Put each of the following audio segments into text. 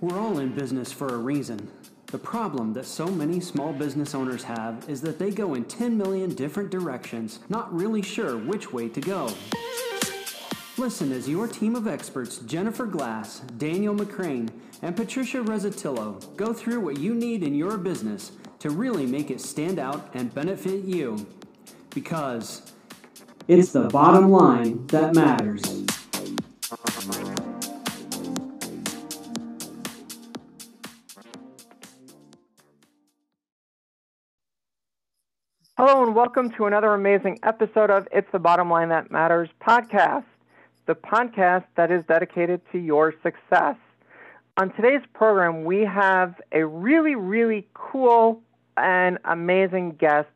We're all in business for a reason. The problem that so many small business owners have is that they go in 10 million different directions, not really sure which way to go. Listen as your team of experts, Jennifer Glass, Daniel McCrane, and Patricia Rezzatillo, go through what you need in your business to really make it stand out and benefit you. Because it's the bottom line that matters. Hello, and welcome to another amazing episode of It's the Bottom Line That Matters podcast, the podcast that is dedicated to your success. On today's program, we have a really, really cool and amazing guest,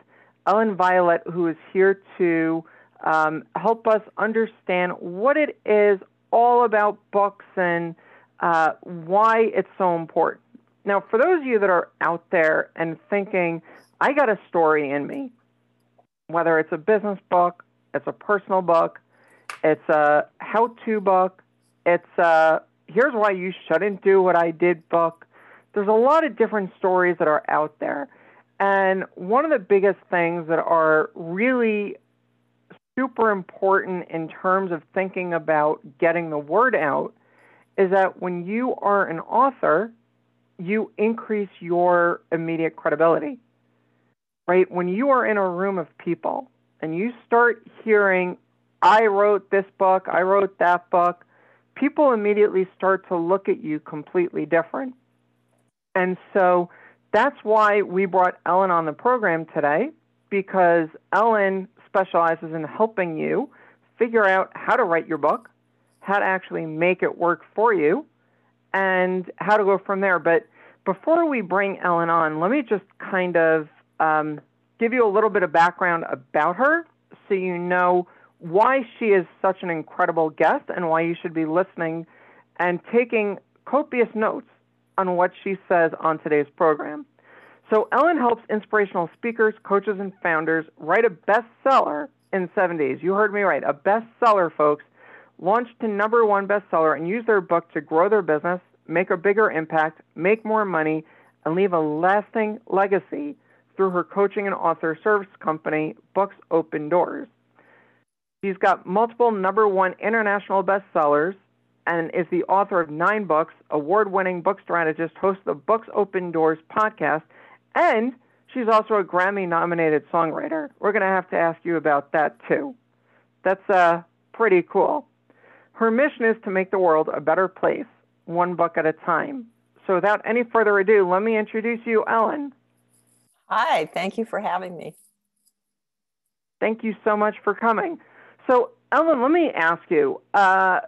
Ellen Violette, who is here to um, help us understand what it is all about books and uh, why it's so important. Now, for those of you that are out there and thinking, I got a story in me. Whether it's a business book, it's a personal book, it's a how to book, it's a here's why you shouldn't do what I did book. There's a lot of different stories that are out there. And one of the biggest things that are really super important in terms of thinking about getting the word out is that when you are an author, you increase your immediate credibility right? When you are in a room of people and you start hearing, I wrote this book, I wrote that book, people immediately start to look at you completely different. And so that's why we brought Ellen on the program today, because Ellen specializes in helping you figure out how to write your book, how to actually make it work for you, and how to go from there. But before we bring Ellen on, let me just kind of um, give you a little bit of background about her so you know why she is such an incredible guest and why you should be listening and taking copious notes on what she says on today's program. So, Ellen helps inspirational speakers, coaches, and founders write a bestseller in seven days. You heard me right, a bestseller, folks. Launch to number one bestseller and use their book to grow their business, make a bigger impact, make more money, and leave a lasting legacy through her coaching and author service company, Books Open Doors. She's got multiple number one international bestsellers and is the author of nine books, award winning book strategist, host of the Books Open Doors podcast, and she's also a Grammy nominated songwriter. We're going to have to ask you about that too. That's uh, pretty cool. Her mission is to make the world a better place, one book at a time. So, without any further ado, let me introduce you, Ellen. Hi, thank you for having me. Thank you so much for coming. So, Ellen, let me ask you uh,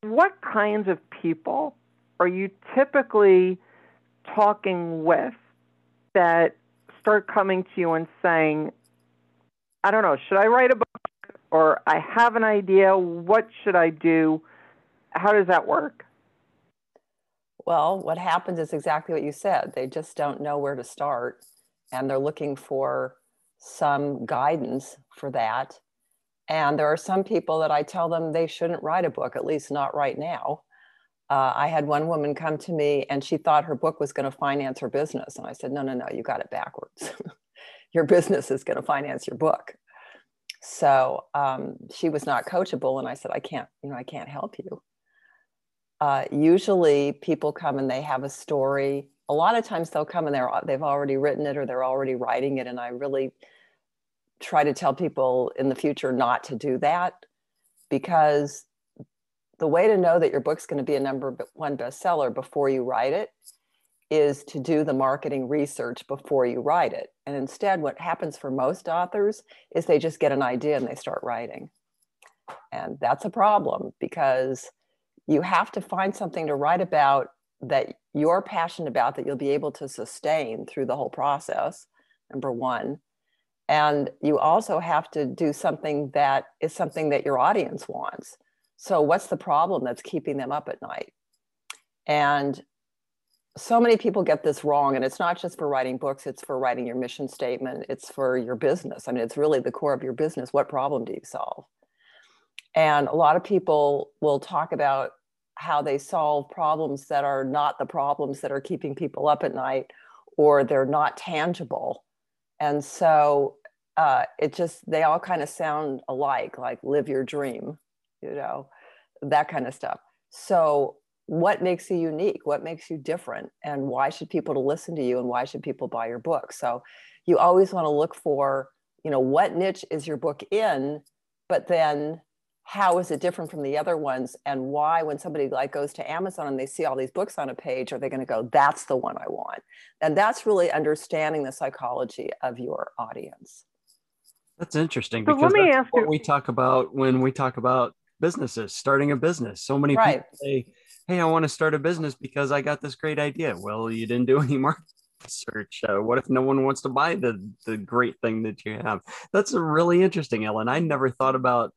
what kinds of people are you typically talking with that start coming to you and saying, I don't know, should I write a book or I have an idea, what should I do? How does that work? Well, what happens is exactly what you said. They just don't know where to start and they're looking for some guidance for that. And there are some people that I tell them they shouldn't write a book, at least not right now. Uh, I had one woman come to me and she thought her book was going to finance her business. And I said, no, no, no, you got it backwards. your business is going to finance your book. So um, she was not coachable. And I said, I can't, you know, I can't help you uh, usually people come and they have a story. A lot of times they'll come and they're they've already written it or they're already writing it, and I really try to tell people in the future not to do that because the way to know that your book's going to be a number one bestseller before you write it is to do the marketing research before you write it. And instead, what happens for most authors is they just get an idea and they start writing. And that's a problem because you have to find something to write about that you're passionate about that you'll be able to sustain through the whole process number one. And you also have to do something that is something that your audience wants. So what's the problem that's keeping them up at night? And so many people get this wrong and it's not just for writing books it's for writing your mission statement it's for your business. I mean it's really the core of your business. What problem do you solve? And a lot of people will talk about how they solve problems that are not the problems that are keeping people up at night or they're not tangible. And so uh, it just they all kind of sound alike like live your dream you know that kind of stuff. So what makes you unique? What makes you different? And why should people listen to you and why should people buy your book? So you always want to look for you know what niche is your book in but then how is it different from the other ones? And why when somebody like goes to amazon and they see all these books on a page are they going to go that's the one i want? And that's really understanding the psychology of your audience. That's interesting so because that's what you- we talk about when we talk about businesses starting a business. So many right. people say hey i want to start a business because i got this great idea. Well you didn't do any marketing search uh, what if no one wants to buy the the great thing that you have? That's really interesting ellen. I never thought about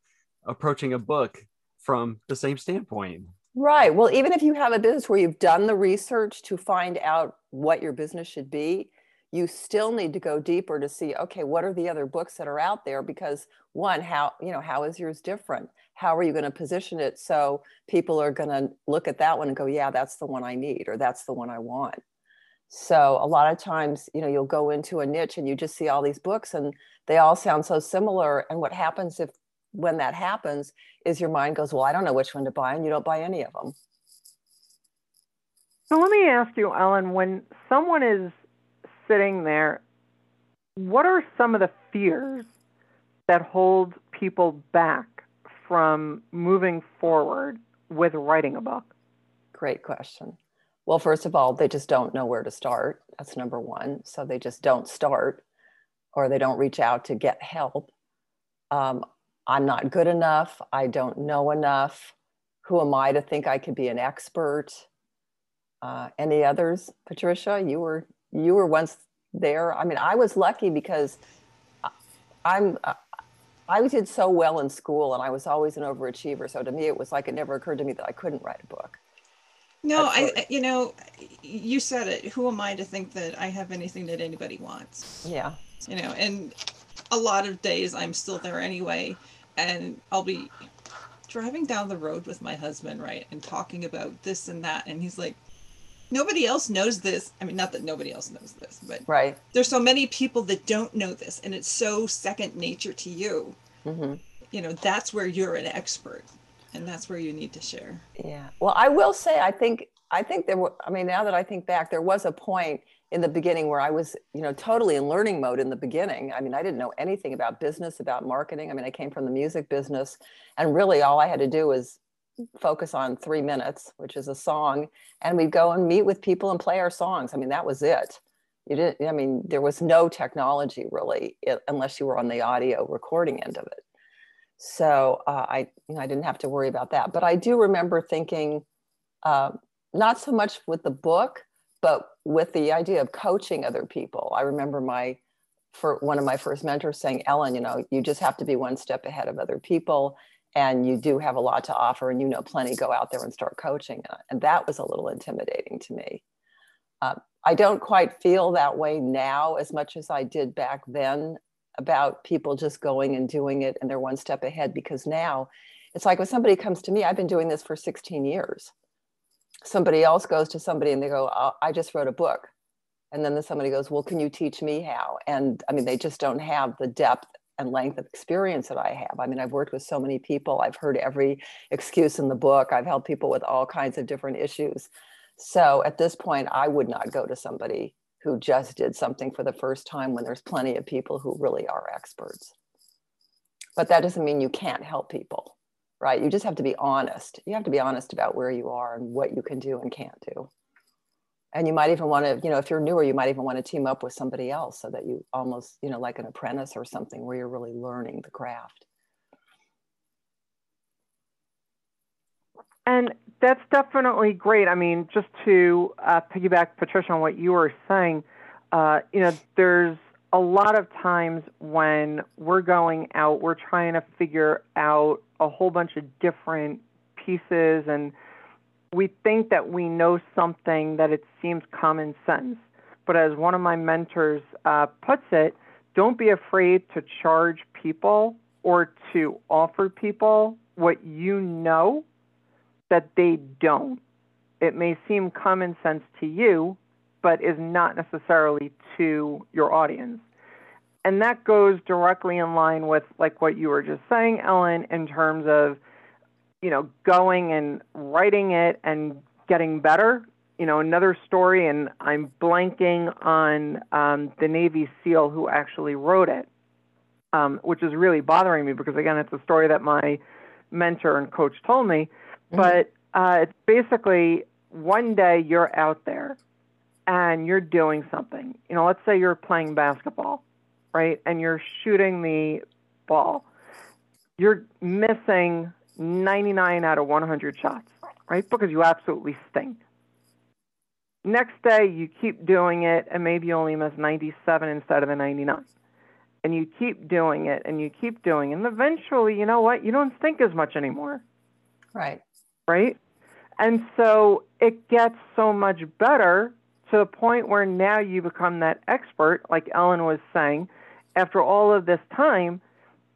approaching a book from the same standpoint. Right. Well, even if you have a business where you've done the research to find out what your business should be, you still need to go deeper to see okay what are the other books that are out there because one how you know how is yours different how are you going to position it so people are going to look at that one and go yeah that's the one i need or that's the one i want so a lot of times you know you'll go into a niche and you just see all these books and they all sound so similar and what happens if when that happens is your mind goes, well, I don't know which one to buy, and you don't buy any of them. So let me ask you, Ellen, when someone is sitting there, what are some of the fears that hold people back from moving forward with writing a book? Great question. Well, first of all, they just don't know where to start. That's number one. So they just don't start or they don't reach out to get help. Um, I'm not good enough. I don't know enough. Who am I to think I could be an expert? Uh, any others, Patricia? You were you were once there. I mean, I was lucky because I'm I did so well in school, and I was always an overachiever. So to me, it was like it never occurred to me that I couldn't write a book. No, I you know, you said it. Who am I to think that I have anything that anybody wants? Yeah. You know, and a lot of days I'm still there anyway, and I'll be driving down the road with my husband, right, and talking about this and that, and he's like, nobody else knows this. I mean, not that nobody else knows this, but right. There's so many people that don't know this, and it's so second nature to you. Mm-hmm. You know, that's where you're an expert, and that's where you need to share. Yeah. Well, I will say, I think, I think there were. I mean, now that I think back, there was a point in the beginning where I was, you know, totally in learning mode in the beginning. I mean, I didn't know anything about business, about marketing. I mean, I came from the music business and really all I had to do was focus on three minutes, which is a song. And we'd go and meet with people and play our songs. I mean, that was it. You didn't, I mean, there was no technology really, unless you were on the audio recording end of it. So uh, I, you know, I didn't have to worry about that. But I do remember thinking, uh, not so much with the book, but with the idea of coaching other people i remember my for one of my first mentors saying ellen you know you just have to be one step ahead of other people and you do have a lot to offer and you know plenty. Go out there and start coaching. And that was a little intimidating to me. Uh, i don't quite feel that way now as much as i did back then about people just going and doing it and they're one step ahead because now it's like when somebody comes to me i've been doing this for 16 years somebody else goes to somebody and they go, oh, I just wrote a book. And then the somebody goes, Well, can you teach me how? And I mean, they just don't have the depth and length of experience that I have. I mean, I've worked with so many people, I've heard every excuse in the book, I've helped people with all kinds of different issues. So at this point, I would not go to somebody who just did something for the first time when there's plenty of people who really are experts. But that doesn't mean you can't help people right? You just have to be honest. You have to be honest about where you are and what you can do and can't do. And you might even want to, you know, if you're newer, you might even want to team up with somebody else so that you almost, you know, like an apprentice or something where you're really learning the craft. And that's definitely great. I mean, just to uh, piggyback, Patricia, on what you were saying, uh, you know, there's a lot of times when we're going out, we're trying to figure out a whole bunch of different pieces and we think that we know something that it seems common sense. But as one of my mentors uh, puts it, don't be afraid to charge people or to offer people what you know that they don't. It may seem common sense to you, but is not necessarily to your audience. And that goes directly in line with like what you were just saying, Ellen, in terms of, you know, going and writing it and getting better. You know, another story, and I'm blanking on um, the Navy SEAL who actually wrote it, um, which is really bothering me because, again, it's a story that my mentor and coach told me. Mm-hmm. But uh, it's basically one day you're out there and you're doing something. You know, let's say you're playing basketball, right? And you're shooting the ball. You're missing 99 out of 100 shots, right? Because you absolutely stink. Next day, you keep doing it, and maybe you only miss 97 instead of the 99. And you keep doing it, and you keep doing it. And eventually, you know what? You don't stink as much anymore. Right. Right? And so it gets so much better to the point where now you become that expert, like Ellen was saying. After all of this time,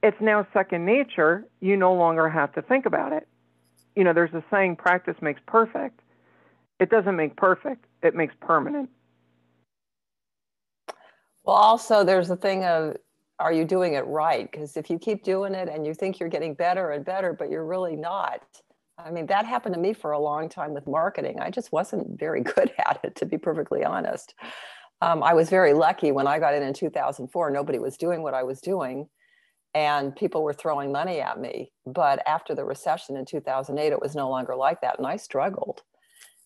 it's now second nature. You no longer have to think about it. You know, there's a saying practice makes perfect. It doesn't make perfect, it makes permanent. Well, also, there's a thing of are you doing it right? Because if you keep doing it and you think you're getting better and better, but you're really not, I mean, that happened to me for a long time with marketing. I just wasn't very good at it, to be perfectly honest. Um, I was very lucky when I got in in 2004, nobody was doing what I was doing and people were throwing money at me. But after the recession in 2008, it was no longer like that. And I struggled.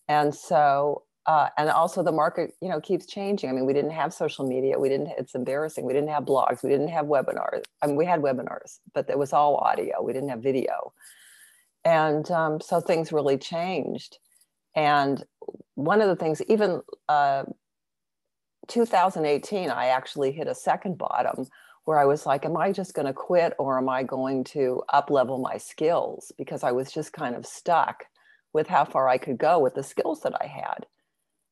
And so, uh, and also the market, you know, keeps changing. I mean, we didn't have social media. We didn't, it's embarrassing. We didn't have blogs. We didn't have webinars. I mean, we had webinars, but it was all audio. We didn't have video and um, so things really changed. And one of the things even uh, 2018 i actually hit a second bottom where i was like am i just going to quit or am i going to up level my skills? Because i was just kind of stuck with how far i could go with the skills that i had.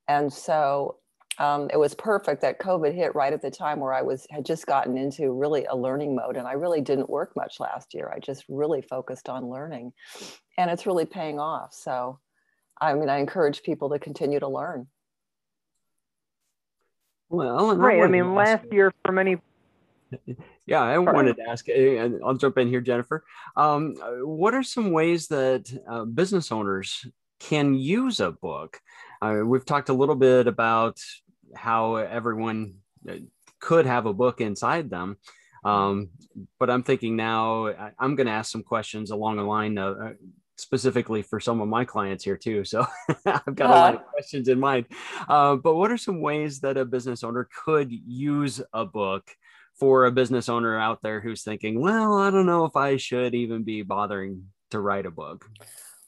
And so um, it was perfect that COVID hit right at the time where I was had just gotten into really a learning mode, and I really didn't work much last year. I just really focused on learning, and it's really paying off. So, I mean, I encourage people to continue to learn. Well, right. I mean, last year for many. Yeah, I Sorry. wanted to ask, eh, and I'll jump in here, Jennifer. Um, what are some ways that uh, business owners can use a book? Uh, we've talked a little bit about how everyone uh, could have a book inside them. Um, but I'm thinking now I'm going to ask some questions along the line of, uh, specifically for some of my clients here too. So I've got uh, a lot of uh-huh. questions in mind. Uh, but what are some ways that a business owner could use a book for a business owner out there who's thinking, well, I don't know if I should even be bothering to write a book?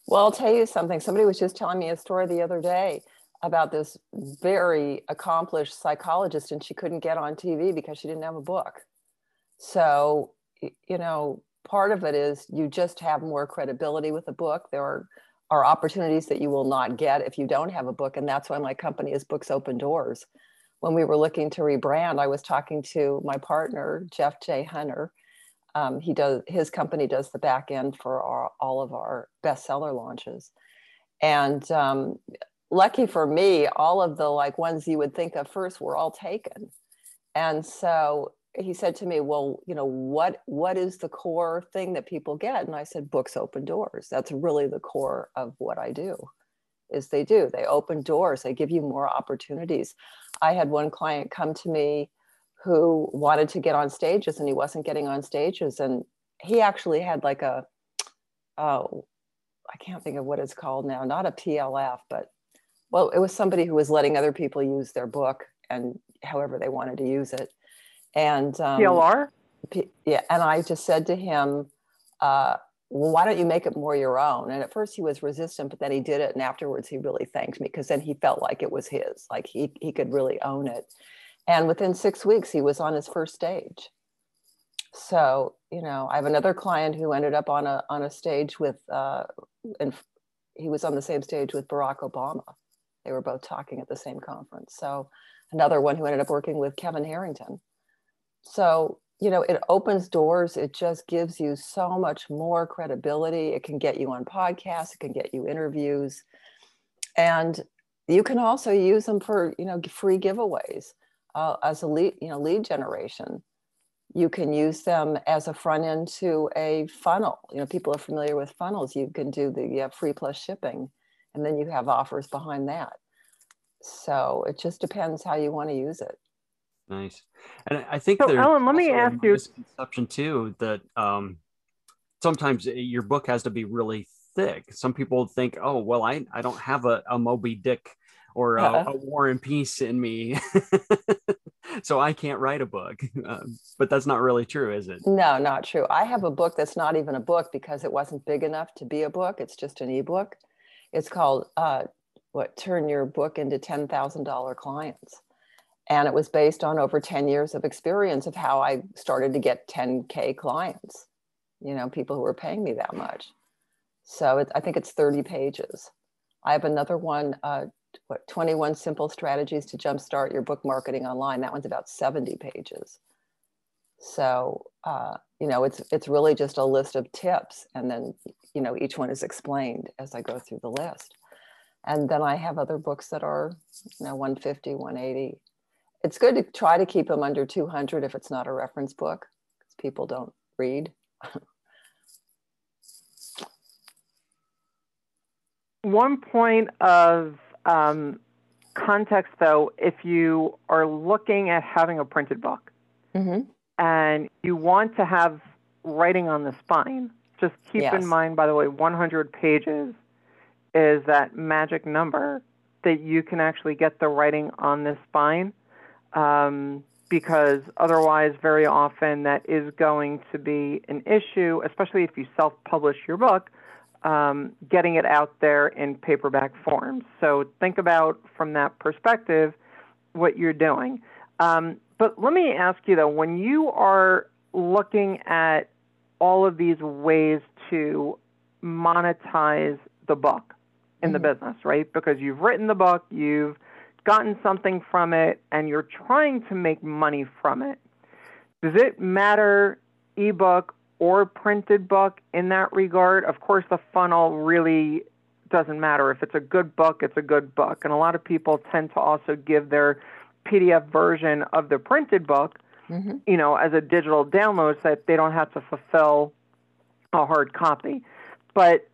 Well, I'll tell you something. Somebody was just telling me a story the other day about this very accomplished psychologist and she couldn't get on TV because she didn't have a book. So, you know, part of it is you just have more credibility with a book. There are, are opportunities that you will not get if you don't have a book. And that's why my company is Books Open Doors. When we were looking to rebrand, I was talking to my partner, Jeff J. Hunter. Um, he does his company does the back end for our, all of our bestseller launches. And um, lucky for me, all of the like ones you would think of first were all taken. And so he said to me, "Well, you know, what what is the core thing that people get?" And I said, "Books open doors. That's really the core of what I do." Is they do. They open doors. They give you more opportunities. I had one client come to me who wanted to get on stages and he wasn't getting on stages and he actually had like a oh I can't think of what it's called now, not a PLF, but well, it was somebody who was letting other people use their book and however they wanted to use it. And um, PLR? P- yeah. And I just said to him, uh, well, why don't you make it more your own? And at first he was resistant, but then he did it. And afterwards he really thanked me because then he felt like it was his, like he, he could really own it. And within six weeks, he was on his first stage. So, you know, I have another client who ended up on a, on a stage with, uh, and he was on the same stage with Barack Obama they were both talking at the same conference. So another one who ended up working with Kevin Harrington. So, you know, it opens doors. It just gives you so much more credibility. It can get you on podcasts, it can get you interviews. And you can also use them for, you know, free giveaways uh, as a lead, you know, lead generation. You can use them as a front end to a funnel. You know, people are familiar with funnels. You can do the uh, free plus shipping, and then you have offers behind that. So it just depends how you want to use it. Nice. And I think So, there's Ellen, let me also a ask you- misconception too that um, sometimes your book has to be really thick. Some people think, oh, well, I, I don't have a, a Moby Dick or a, Uh-uh. a War and Peace in me. so I can't write a book. Um, but that's not really true, is it? No, not true. I have a book that's not even a book because it wasn't big enough to be a book. It's just an ebook. It's called uh, "What Turn Your Book into Ten Thousand Dollar Clients," and it was based on over ten years of experience of how I started to get 10k clients. You know, people who were paying me that much. So it, I think it's 30 pages. I have another one. Uh, what 21 simple strategies to jumpstart your book marketing online that one's about 70 pages so uh, you know it's it's really just a list of tips and then you know each one is explained as i go through the list and then i have other books that are you know 150 180 it's good to try to keep them under 200 if it's not a reference book because people don't read One point of um, context, though, if you are looking at having a printed book mm-hmm. and you want to have writing on the spine, just keep Yes. in mind, by the way, 100 pages is that magic number that you can actually get the writing on the spine. Um, because otherwise, very often that is going to be an issue, especially if you self publish your book, um, getting it out there in paperback form. So think about from that perspective what you're doing. Um, but let me ask you though, when you are looking at all of these ways to monetize the book in the Mhm. business, right? Because you've written the book, you've gotten something from it, and you're trying to make money from it. Does it matter ebook or printed book in that regard? Of course, the funnel really doesn't matter. If it's a good book, it's a good book. And a lot of people tend to also give their PDF version of the printed book, Mm-hmm. you know, as a digital download so that they don't have to fulfill a hard copy. But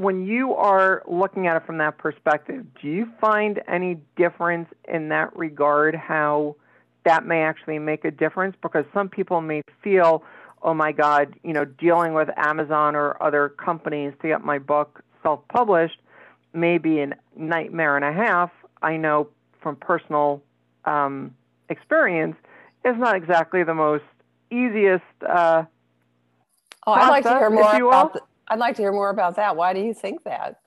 when you are looking at it from that perspective, do you find any difference in that regard how that may actually make a difference? Because some people may feel, oh my God, you know, dealing with Amazon or other companies to get my book self published may be a nightmare and a half. I know from personal um, experience, it's not exactly the most easiest. Uh, Oh, I'd like to hear more about. I'd like to hear more about that. Why do you think that?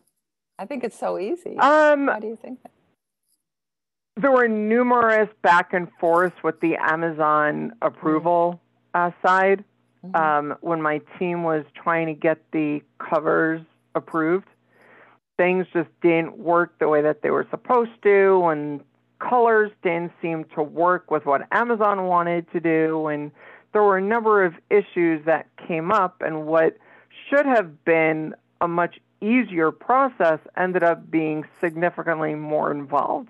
I think it's so easy. um, Why do you think that? there were numerous back and forth with the Amazon approval uh, side Mhm. um, when my team was trying to get the covers approved. Things just didn't work the way that they were supposed to, and colors didn't seem to work with what Amazon wanted to do, and there were a number of issues that came up, and what should have been a much easier process ended up being significantly more involved.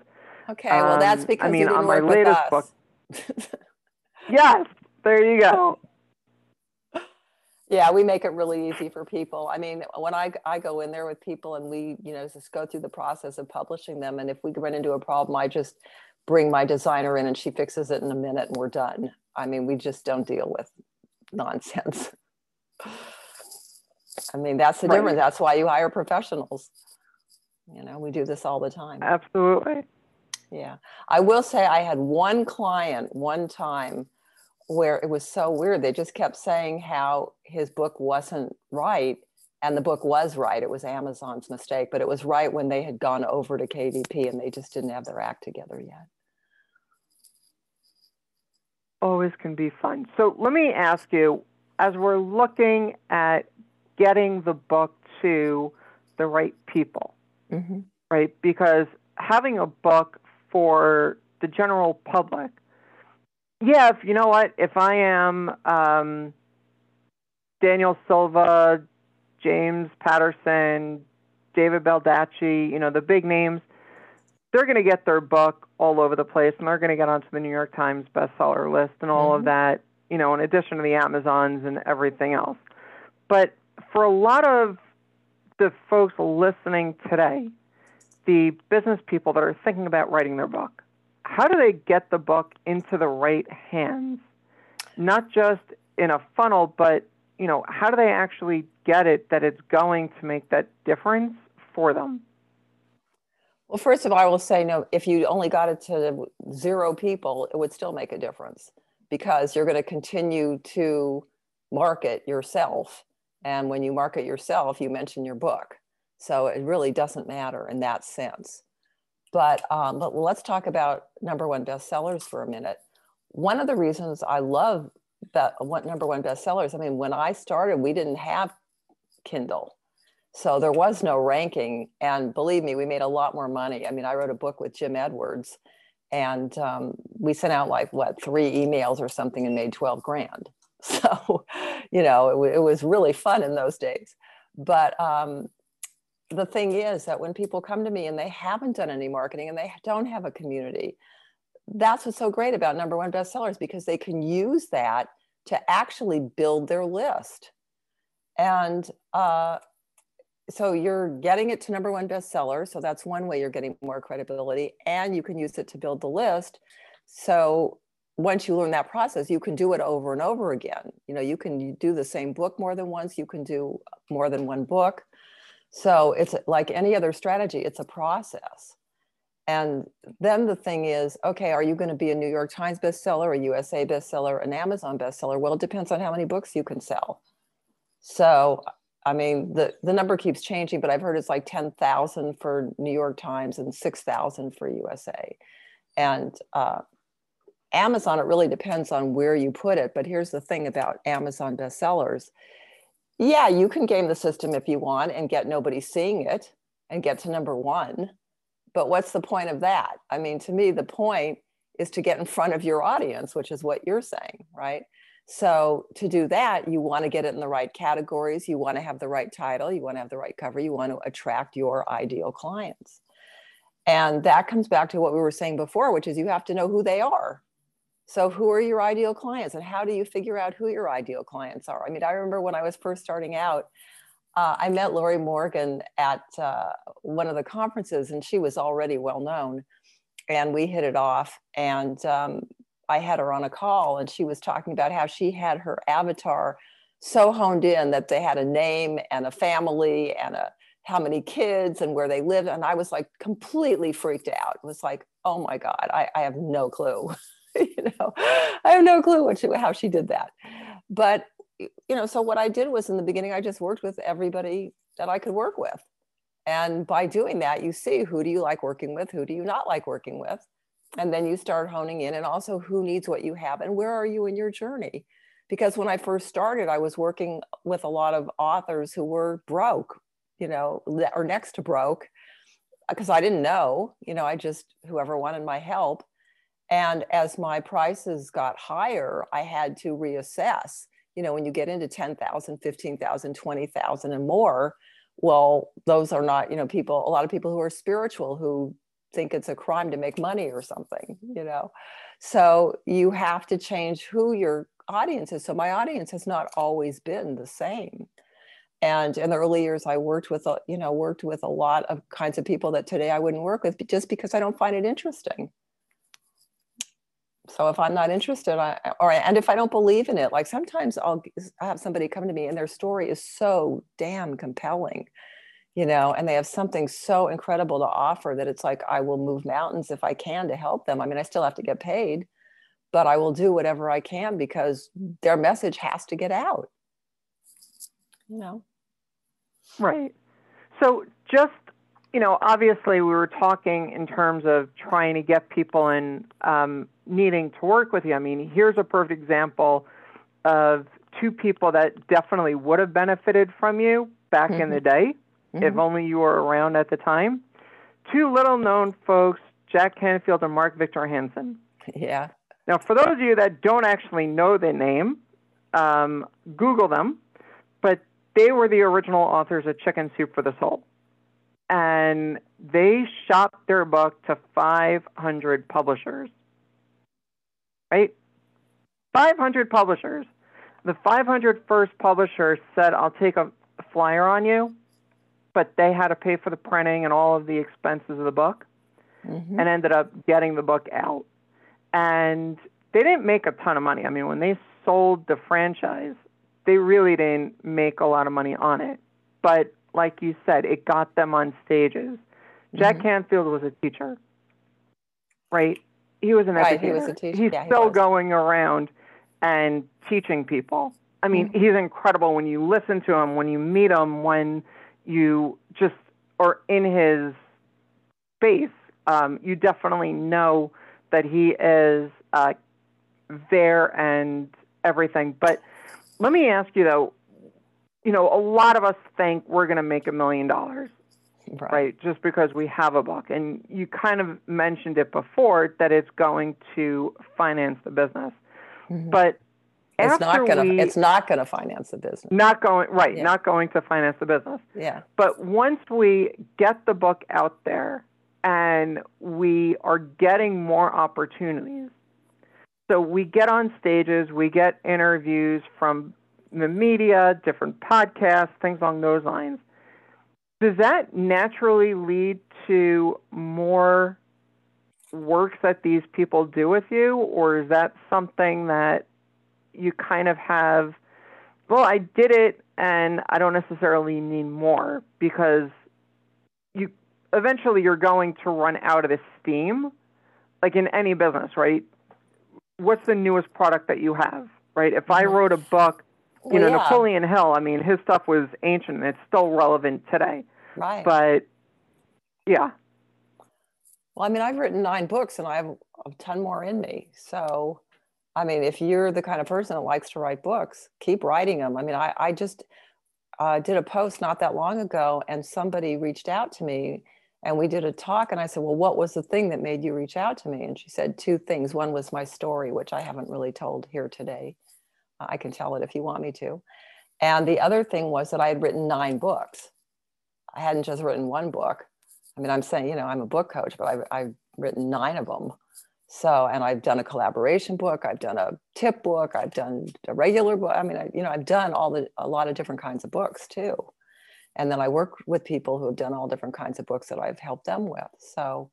Okay, well, that's Um, I because mean, you didn't on my latest book- Yes, there you go. yeah, we make it really easy for people. I mean, when I I go in there with people and we, you know, just go through the process of publishing them, and if we run into a problem, I just bring my designer in and she fixes it in a minute and we're done. I mean, we just don't deal with nonsense. I mean, that's the Right. difference. That's why you hire professionals. You know, we do this all the time. Absolutely. Yeah. I will say I had one client one time where it was so weird. They just kept saying how his book wasn't right. And the book was right. It was Amazon's mistake, but it was right when they had gone over to KDP and they just didn't have their act together yet. Always can be fun. So let me ask you as we're looking at getting the book to the right people, Mm-hmm. right? Because having a book for the general public, Yeah, if, you know what? If I am um, Daniel Silva, James Patterson, David Baldacci, you know, the big names, they're going to get their book all over the place and they're going to get onto the New York Times bestseller list and all mm-hmm. of that, you know, in addition to the Amazons and everything else. But for a lot of the folks listening today, the business people that are thinking about writing their book, how do they get the book into the right hands? Not just in a funnel, but you know, how do they actually get it that it's going to make that difference for them? Well, first of all, I will say no, if you only got it to zero people, it would still make a difference because you're going to continue to market yourself. And when you market yourself, you mention your book. So it really doesn't matter in that sense. But, um, but let's talk about number one bestsellers for a minute. One of the reasons I love that what number one bestsellers. I mean, when I started, we didn't have Kindle. So there was no ranking. And believe me, we made a lot more money. I mean, I wrote a book with Jim Edwards and um, we sent out like what, three emails or something and made 12 grand. So, you know, it, it was really fun in those days. But um, the thing is that when people come to me and they haven't done any marketing and they don't have a community, that's what's so great about number one bestsellers because they can use that to actually build their list. And uh, so you're getting it to number one bestseller. So that's one way you're getting more credibility. And you can use it to build the list. So once you learn that process, you can do it over and over again. You know, you can do the same book more than once, you can do more than one book. So it's like any other strategy, it's a process. And then the thing is, okay, are you going to be a New York Times bestseller, a USA bestseller, an Amazon bestseller? Well, it depends on how many books you can sell. So, I mean, the, the number keeps changing, but I've heard it's like 10,000 for New York Times and 6,000 for USA. And uh, Amazon, it really depends on where you put it. But here's the thing about Amazon bestsellers yeah, you can game the system if you want and get nobody seeing it and get to number one. But what's the point of that? I mean, to me, the point is to get in front of your audience, which is what you're saying, right? So to do that, you want to get it in the right categories. You want to have the right title. You want to have the right cover. You want to attract your ideal clients. And that comes back to what we were saying before, which is you have to know who they are. So, who are your ideal clients, and how do you figure out who your ideal clients are? I mean, I remember when I was first starting out, uh, I met Lorrie Morgan at uh, one of the conferences, and she was already well known, and we hit it off. And um, I had her on a call, and she was talking about how she had her avatar so honed in that they had a name and a family and a how many kids and where they lived, and I was like completely freaked out. It was like, oh my god, I, I have no clue. you know, I have no clue what she, how she did that. But, you know, so what I did was in the beginning, I just worked with everybody that I could work with. And by doing that, you see who do you like working with? Who do you not like working with? And then you start honing in and also who needs what you have and where are you in your journey? Because when I first started, I was working with a lot of authors who were broke, you know, or next to broke uh, because I didn't know, you know, I just, whoever wanted my help. And as my prices got higher, I had to reassess. You know, when you get into 10,000, 15,000, 20,000 and more, well, those are not, you know, people, a lot of people who are spiritual who think it's a crime to make money or something, you know. So you have to change who your audience is. So my audience has not always been the same. And in the early years, I worked with, you know, worked with a lot of kinds of people that today I wouldn't work with just because I don't find it interesting so if i'm not interested I, or and if i don't believe in it like sometimes i'll have somebody come to me and their story is so damn compelling you know and they have something so incredible to offer that it's like i will move mountains if i can to help them. I mean i still have to get paid but i will do whatever i can because their message has to get out. You know. Right. So just you know, obviously we were talking in terms of trying to get people in um, needing to work with you. I mean, here's a perfect example of two people that definitely would have benefited from you back mm-hmm. in the mm-hmm. day, mm-hmm. if only you were around at the time. Two little known folks, Jack Canfield and Mark Victor Hansen. Yeah. Now, for those of you that don't actually know the name, um, Google them, but they were the original authors of Chicken Soup for the Soul. And they shopped their book to 500 publishers. Right? 500 publishers. The 500 first publishers said, I'll take a flyer on you, but they had to pay for the printing and all of the expenses of the book mm-hmm. and ended up getting the book out. And they didn't make a ton of money. I mean, when they sold the franchise, they really didn't make a lot of money on it. But like you said, it got them on stages. Mm-hmm. Jack Canfield was a teacher, right? He was an right, educator. He was a teacher. He's yeah, still he going around and teaching people. I mean, mm-hmm. he's incredible when you listen to him, when you meet him, when you just are in his space. Um, you definitely know that he is uh, there and everything. But let me ask you though, you know, a lot of us think we're going to make a million dollars, right? Just because we have a book. And you kind of mentioned it before that it's going to finance the business. Mm-hmm. But it's not going to it's not going to finance the business. Not going right, yeah. not going to finance the business. Yeah. But once we get the book out there and we are getting more opportunities so we get on stages, we get interviews from the media, different podcasts, things along those lines. Does that naturally lead to more work that these people do with you, or is that something that you kind of have? Well, I did it, and I don't necessarily need more because you eventually you're going to run out of the steam, like in any business, right? what's the newest product that you have, right? If I wrote a book, you well, know, yeah. Napoleon Hill, I mean, his stuff was ancient and it's still relevant today. Right. But yeah. Well, I mean, I've written nine books and I have a ton more in me. So, I mean, if you're the kind of person that likes to write books, keep writing them. I mean, I, I just uh, did a post not that long ago and somebody reached out to me and we did a talk and i said well what was the thing that made you reach out to me and she said two things one was my story which i haven't really told here today i can tell it if you want me to. And the other thing was that i had written nine books. I hadn't just written one book. I mean i'm saying you know i'm a book coach but i've, I've written nine of them. So and i've done a collaboration book i've done a tip book i've done a regular book. I mean I, you know i've done all the a lot of different kinds of books too. And then I work with people who have done all different kinds of books that I've helped them with. So,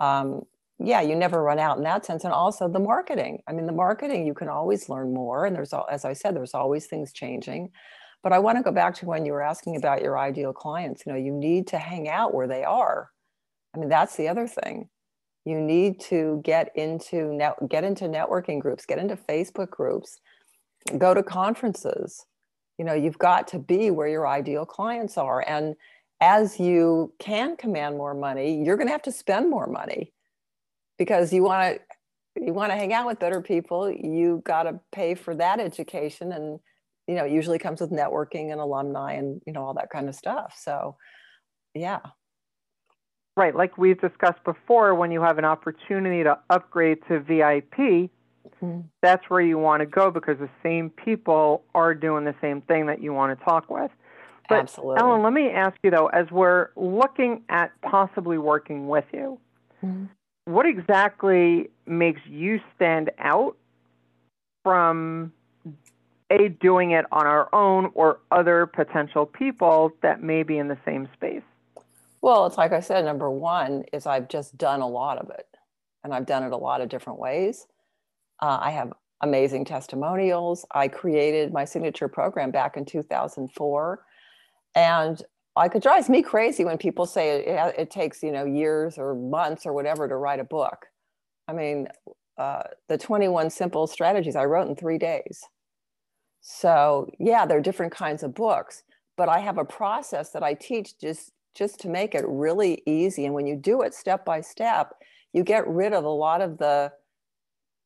um, yeah, you never run out in that sense. And also the marketing. I mean, the marketing, you can always learn more. And there's, as I said, there's always things changing. But I want to go back to when you were asking about your ideal clients. You know, you need to hang out where they are. I mean, that's the other thing. You need to get into net, get into networking groups, get into Facebook groups, go to conferences you know you've got to be where your ideal clients are and as you can command more money you're going to have to spend more money because you want to you want to hang out with better people you got to pay for that education and you know it usually comes with networking and alumni and you know all that kind of stuff so yeah right like we've discussed before when you have an opportunity to upgrade to vip Mm-hmm. That's where you want to go because the same people are doing the same thing that you want to talk with. But Absolutely. Ellen, let me ask you though, as we're looking at possibly working with you, mm-hmm. What exactly makes you stand out from a doing it on our own or other potential people that may be in the same space? Well, it's like I said, number one is I've just done a lot of it and I've done it a lot of different ways. Uh, I have amazing testimonials. I created my signature program back in 2004. And like it drives me crazy when people say it, it, takes, you know, years or months or whatever to write a book. I mean, uh, the 21 simple strategies I wrote in three days. So yeah, there are different kinds of books, but I have a process that I teach just just to make it really easy. And when you do it step by step, you get rid of a lot of the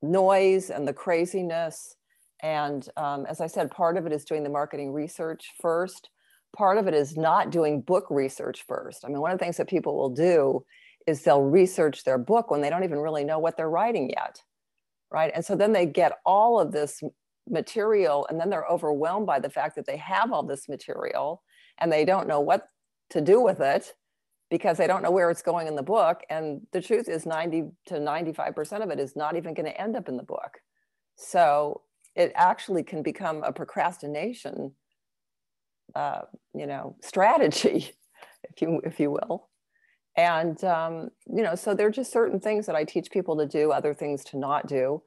noise and the craziness. And um, as I said, part of it is doing the marketing research first. Part of it is not doing book research first. I mean, one of the things that people will do is they'll research their book when they don't even really know what they're writing yet. right? And so then they get all of this material and then they're overwhelmed by the fact that they have all this material and they don't know what to do with it because they don't know where it's going in the book. And the truth is 90 to 95% of it is not even going to end up in the book. So it actually can become a procrastination, uh, you know, strategy, if you, if you will. And, um, you know, so there are just certain things that I teach people to do, other things to not do.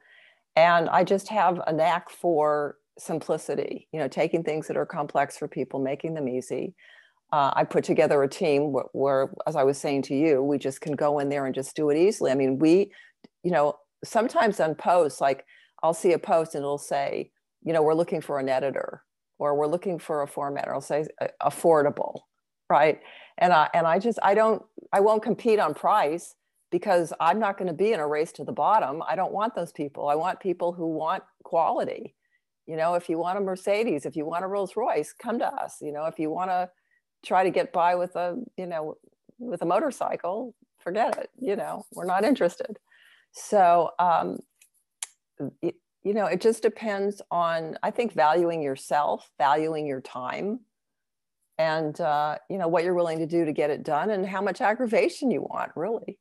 And I just have a knack for simplicity, you know, taking things that are complex for people, making them easy. Uh, I put together a team where, where, as I was saying to you, we just can go in there and just do it easily. I mean, we, you know, sometimes on posts, like I'll see a post and it'll say, you know, we're looking for an editor or we're looking for a formatter. I'll say uh, affordable, right? And I and I just I don't I won't compete on price because I'm not going to be in a race to the bottom. I don't want those people. I want people who want quality. You know, if you want a Mercedes, if you want a Rolls Royce, come to us. You know, if you want to try to get by with a, you know, with a motorcycle, forget it. You know, we're not interested. So, um, you know, it just depends on, I think, valuing yourself, valuing your time, and uh, you know what you're willing to do to get it done and how much aggravation you want really.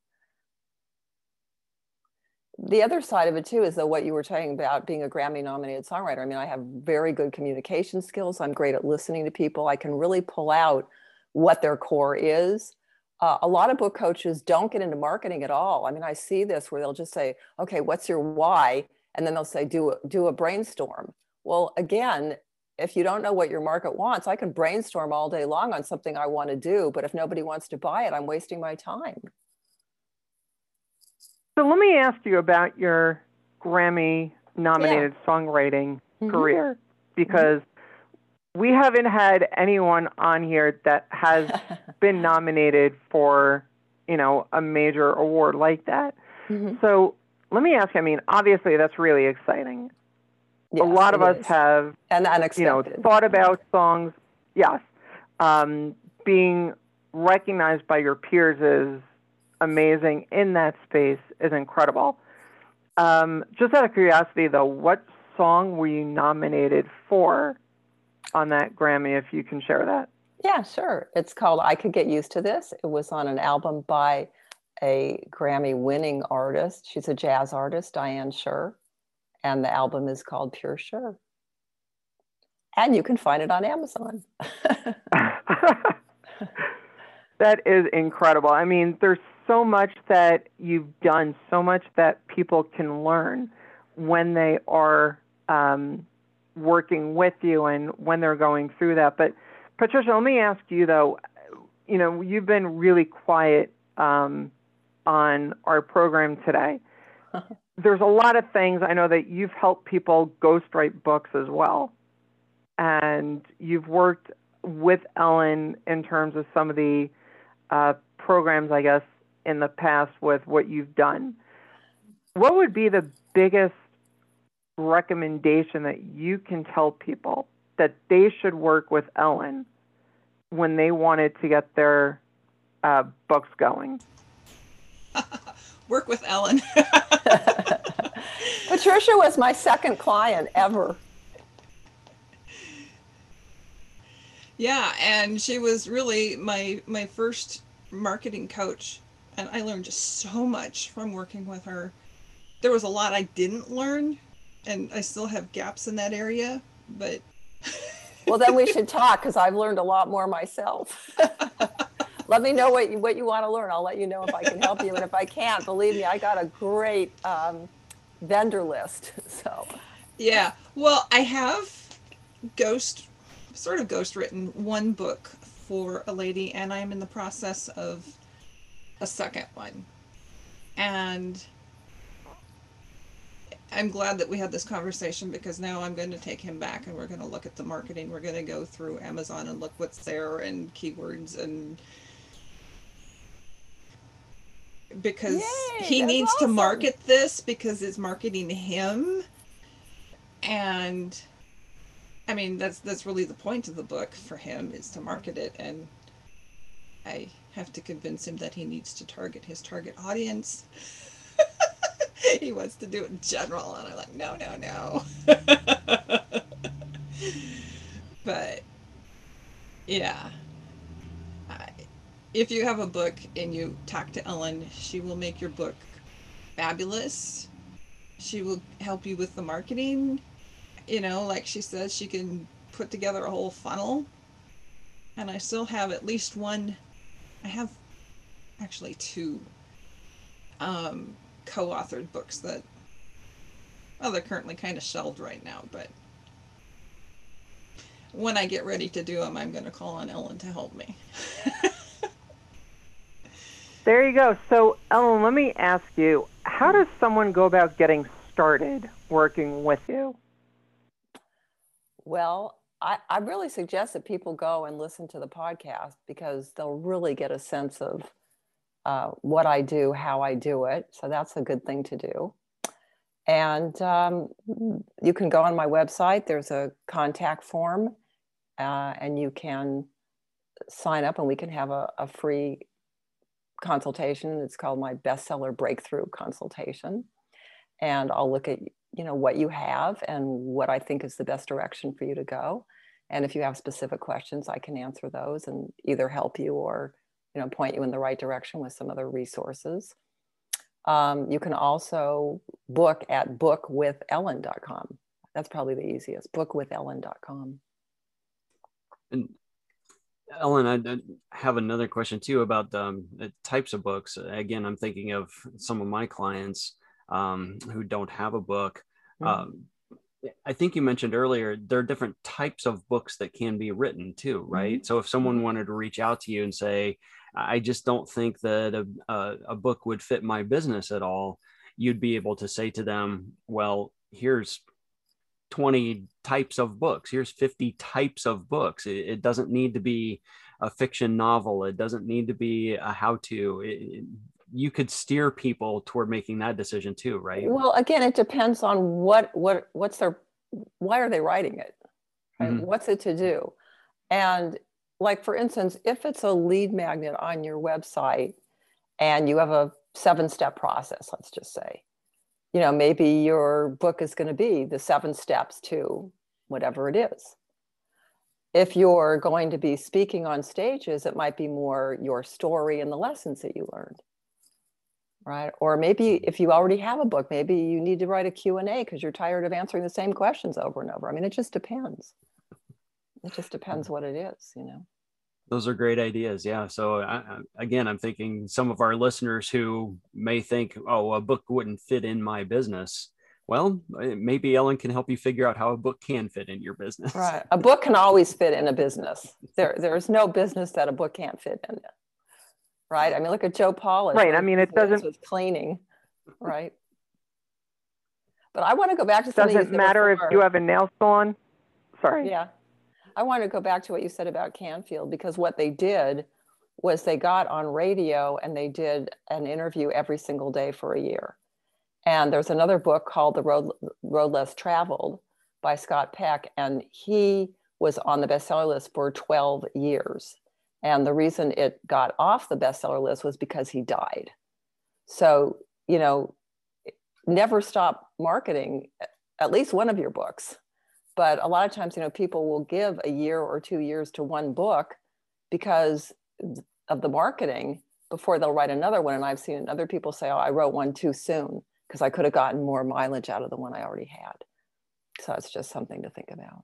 The other side of it too is that what you were talking about being a grammy nominated songwriter. I mean i have very good communication skills. I'm great at listening to people. I can really pull out what their core is. Uh, a lot of book coaches don't get into marketing at all. I mean i see this where they'll just say okay what's your why and then they'll say do a, do a brainstorm well again if you don't know what your market wants, I can brainstorm all day long on something I want to do, but if nobody wants to buy it, I'm wasting my time. So let me ask you about your Grammy nominated yeah. songwriting mm-hmm. career because mm-hmm. we haven't had anyone on here that has been nominated for, you know, a major award like that. Mm-hmm. So let me ask you, I mean, obviously that's really exciting. Yes, a lot of us is. have and unexpected. you know thought about songs yes um, being recognized by your peers is amazing in that space is incredible um, just out of curiosity though what song were you nominated for on that grammy if you can share that yeah sure it's called i could get used to this it was on an album by a grammy winning artist she's a jazz artist Diane Schuur and the album is called Pure Schuur. And you can find it on Amazon. that is incredible. I mean, there's so much that you've done, so much that people can learn when they are um, working with you and when they're going through that. But Patricia, let me ask you though. You know, you've been really quiet um, on our program today. there's a lot of things I know that you've helped people ghostwrite books as well, and you've worked with Ellen in terms of some of the uh, programs, I guess, in the past with what you've done. What would be the biggest recommendation that you can tell people that they should work with Ellen when they wanted to get their uh, books going? Work with Ellen. Patricia was my second client ever. Yeah, and she was really my my first marketing coach and I learned just so much from working with her. There was a lot I didn't learn and I still have gaps in that area, but Well, then we should talk cuz I've learned a lot more myself. let me know what you, what you want to learn. I'll let you know if I can help you. And if I can't, believe me, I got a great um, vendor list. So, yeah. Well, I have ghost, sort of ghost written one book for a lady, and I'm in the process of a second one. And I'm glad that we had this conversation because now I'm going to take him back and we're going to look at the marketing. We're going to go through Amazon and look what's there and keywords and because Yay, he needs awesome. to market this because it's marketing him. And i mean that's that's really the point of the book for him is to market it. And i have to convince him that he needs to target his target audience. He wants to do it in general, and I'm like, no, no, no. but yeah, if you have a book and you talk to Ellen, she will make your book fabulous. She will help you with the marketing. You know, like she says, she can put together a whole funnel. And I still have at least one, I have actually two um, co authored books that, well, they're currently kind of shelved right now, but when I get ready to do them, I'm going to call on Ellen to help me. there you go. So, Ellen, let me ask you how does someone go about getting started working with you? Well, I, I really suggest that people go and listen to the podcast because they'll really get a sense of uh, what I do, how I do it. So that's a good thing to do. And um, you can go on my website, there's a contact form, uh, and you can sign up and we can have a, a free consultation. It's called my bestseller breakthrough consultation. And I'll look at you know what you have and what I think is the best direction for you to go. And if you have specific questions, I can answer those and either help you or you know point you in the right direction with some other resources. Um, you can also book at bookwithellen.com. That's probably the easiest. Bookwithellen.com. And Ellen, I have another question too about um, the types of books. Again, I'm thinking of some of my clients um, who don't have a book. Mm-hmm. Um, I think you mentioned earlier there are different types of books that can be written too, right? Mm-hmm. So if someone mm-hmm. wanted to reach out to you and say, "I just don't think that a, a, a book would fit my business at all," you'd be able to say to them, "Well, here's 20 types of books. Here's 50 types of books. It, it doesn't need to be a fiction novel. It doesn't need to be a how to you could steer people toward making that decision too, right? Well, again, it depends on what what what's their why are they writing it? Right? Mm-hmm. What's it to do? And like for instance, if it's a lead magnet on your website and you have a seven step process, let's just say, you know, maybe your book is going to be the seven steps to whatever it is. If you're going to be speaking on stages, it might be more your story and the lessons that you learned right? Or maybe if you already have a book maybe you need to write a q&a because you're tired of answering the same questions over and over. I mean it just depends. It just depends mm-hmm. what it is you know those are great ideas yeah so I, again i'm thinking some of our listeners who may think oh a book wouldn't fit in my business well maybe ellen can help you figure out how a book can fit in your business right a book can always fit in a business there there's no business that a book can't fit in right? I mean, look at Joe Polish. Right. I mean, it doesn't with cleaning, right? But I want to go back to something. Doesn't matter if you have a nail salon. Sorry. Yeah, I want to go back to what you said about Canfield because what they did was they got on radio and they did an interview every single day for a year. And there's another book called The Road, Road Less Traveled by Scott Peck, and he was on the bestseller list for 12 years. And the reason it got off the bestseller list was because he died. So, you know, never stop marketing at least one of your books. But a lot of times, you know, people will give a year or two years to one book because of the marketing before they'll write another one. And I've seen other people say, oh, I wrote one too soon because I could have gotten more mileage out of the one I already had. So it's just something to think about.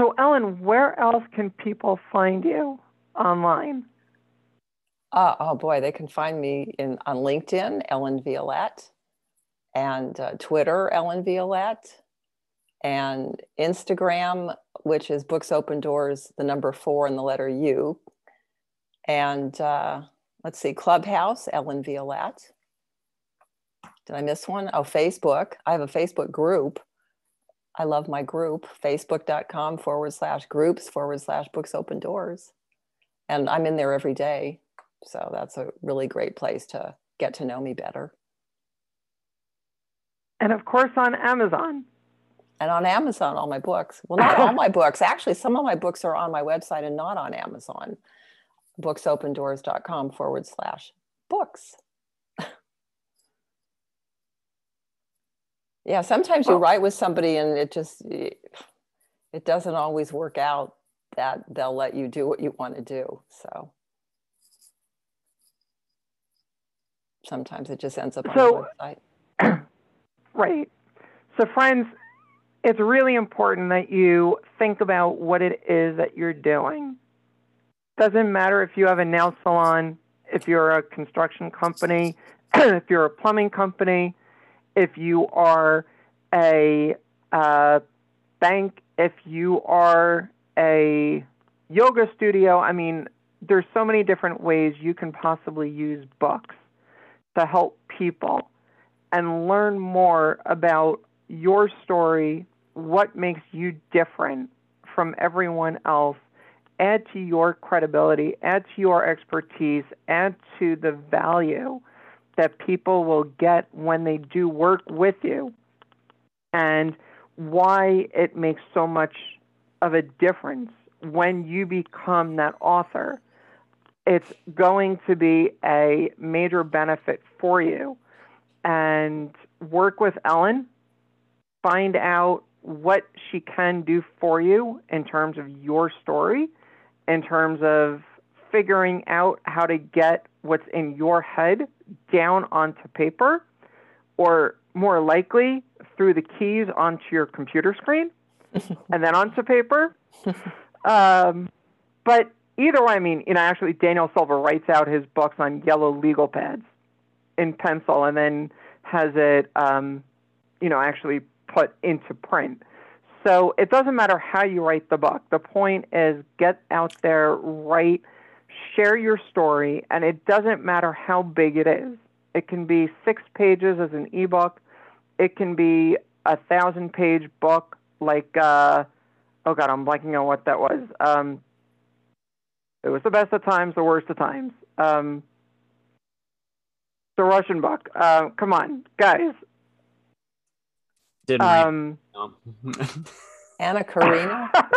So, Ellen, where else can people find you online? Uh, oh boy, they can find me in on LinkedIn, Ellen Violette, and uh, Twitter, Ellen Violette, and Instagram, which is Books Open Doors, the number four and the letter U, and uh, let's see, Clubhouse, Ellen Violette. Did I miss one? Oh, Facebook. I have a Facebook group I love my group, facebook.com forward slash groups forward slash books open doors. And I'm in there every day. So that's a really great place to get to know me better. And of course on Amazon. And on Amazon, all my books. Well, not all my books. Actually, some of my books are on my website and not on Amazon. Booksopendoors.com forward slash books. yeah, sometimes you write with somebody and it just it doesn't always work out that they'll let you do what you want to do. So sometimes it just ends up on So- the website. Right. So, friends, it's really important that you think about what it is that you're doing. Doesn't matter if you have a nail salon, if you're a construction company, if you're a plumbing company, if you are a uh, bank, if you are a yoga studio. I mean, there's so many different ways you can possibly use books to help people and learn more about your story, what makes you different from everyone else, add to your credibility, add to your expertise, add to the value that people will get when they do work with you, and why it makes so much of a difference when you become that author. It's going to be a major benefit for you and work with Ellen, find out what she can do for you in terms of your story, in terms of figuring out how to get what's in your head down onto paper, or more likely through the keys onto your computer screen and then onto paper. Um, but either way, I mean, you know, actually, Daniel Silva writes out his books on yellow legal pads in pencil and then has it, um, you know, actually put into print. So it doesn't matter how you write the book. The point is get out there, write, share your story, and it doesn't matter how big it is. It can be six pages as an ebook. It can be a thousand page book like, uh, oh God, I'm blanking on what that was. Um, it was the best of times, the worst of times. Um, the Russian book. Uh, come on, guys. Didn't read Um. Anna Karina.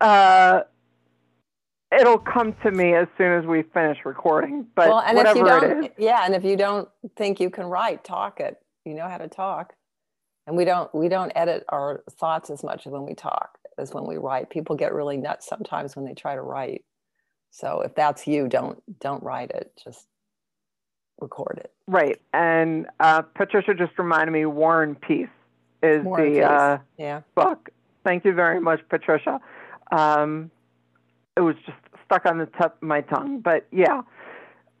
uh, it'll come to me as soon as we finish recording. But well, and if you whatever it don't, is, yeah, and if you don't think you can write, talk it. You know how to talk, and we don't we don't edit our thoughts as much when we talk as when we write. People get really nuts sometimes when they try to write. So if that's you, don't don't write it. Just record it. right. And uh, Patricia just reminded me, War and Peace is War the Peace. uh, Yeah. book. Thank you very much, Patricia. Um, it was just stuck on the tip of my tongue. But yeah,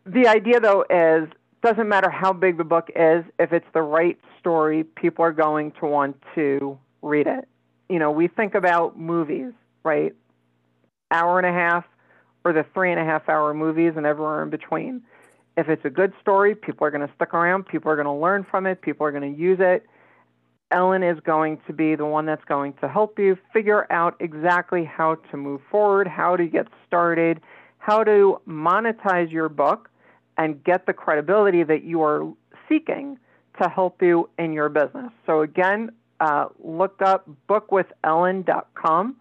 the idea though is doesn't matter how big the book is, if it's the right story, people are going to want to read it. You know, we think about movies, right? Hour and a half or the three and a half hour movies and everywhere in between. If it's a good story, people are going to stick around, people are going to learn from it, people are going to use it. Ellen is going to be the one that's going to help you figure out exactly how to move forward, how to get started, how to monetize your book and get the credibility that you are seeking to help you in your business. So, again, uh, look up bookwithellen.com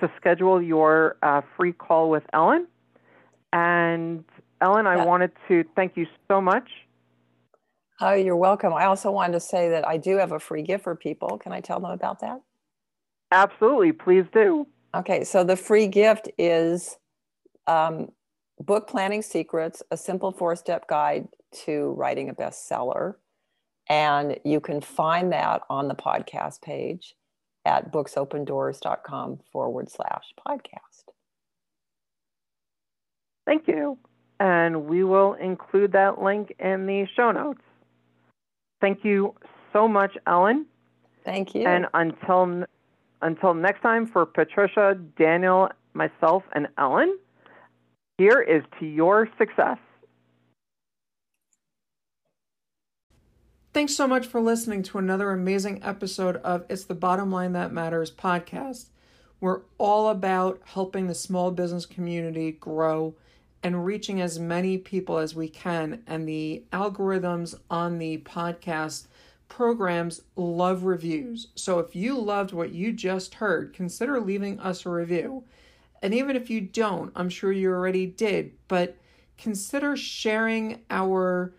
to schedule your uh, free call with Ellen. And, Ellen, I Yeah. wanted to thank you so much. Oh, you're welcome. I also wanted to say that I do have a free gift for people. Can I tell them about that? Absolutely, please do. Okay, so the free gift is um, Book Planning Secrets, a simple four step guide to writing a bestseller. And you can find that on the podcast page at booksopendoors.com forward slash podcast. Thank you. And we will include that link in the show notes. Thank you so much, Ellen. Thank you. And until until next time, for Patricia, Daniel, myself, and Ellen, here is to your success. Thanks so much for listening to another amazing episode of It's the Bottom Line That Matters podcast. We're all about helping the small business community grow and reaching as many people as we can. And the algorithms on the podcast programs love reviews. So if you loved what you just heard, consider leaving us a review. And even if you don't, I'm sure you already did, but consider sharing our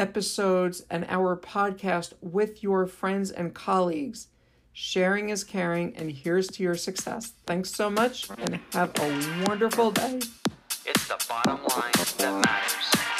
episodes and our podcast with your friends and colleagues. Sharing is caring, and here's to your success. Thanks so much, and have a wonderful day. It's the bottom line that matters.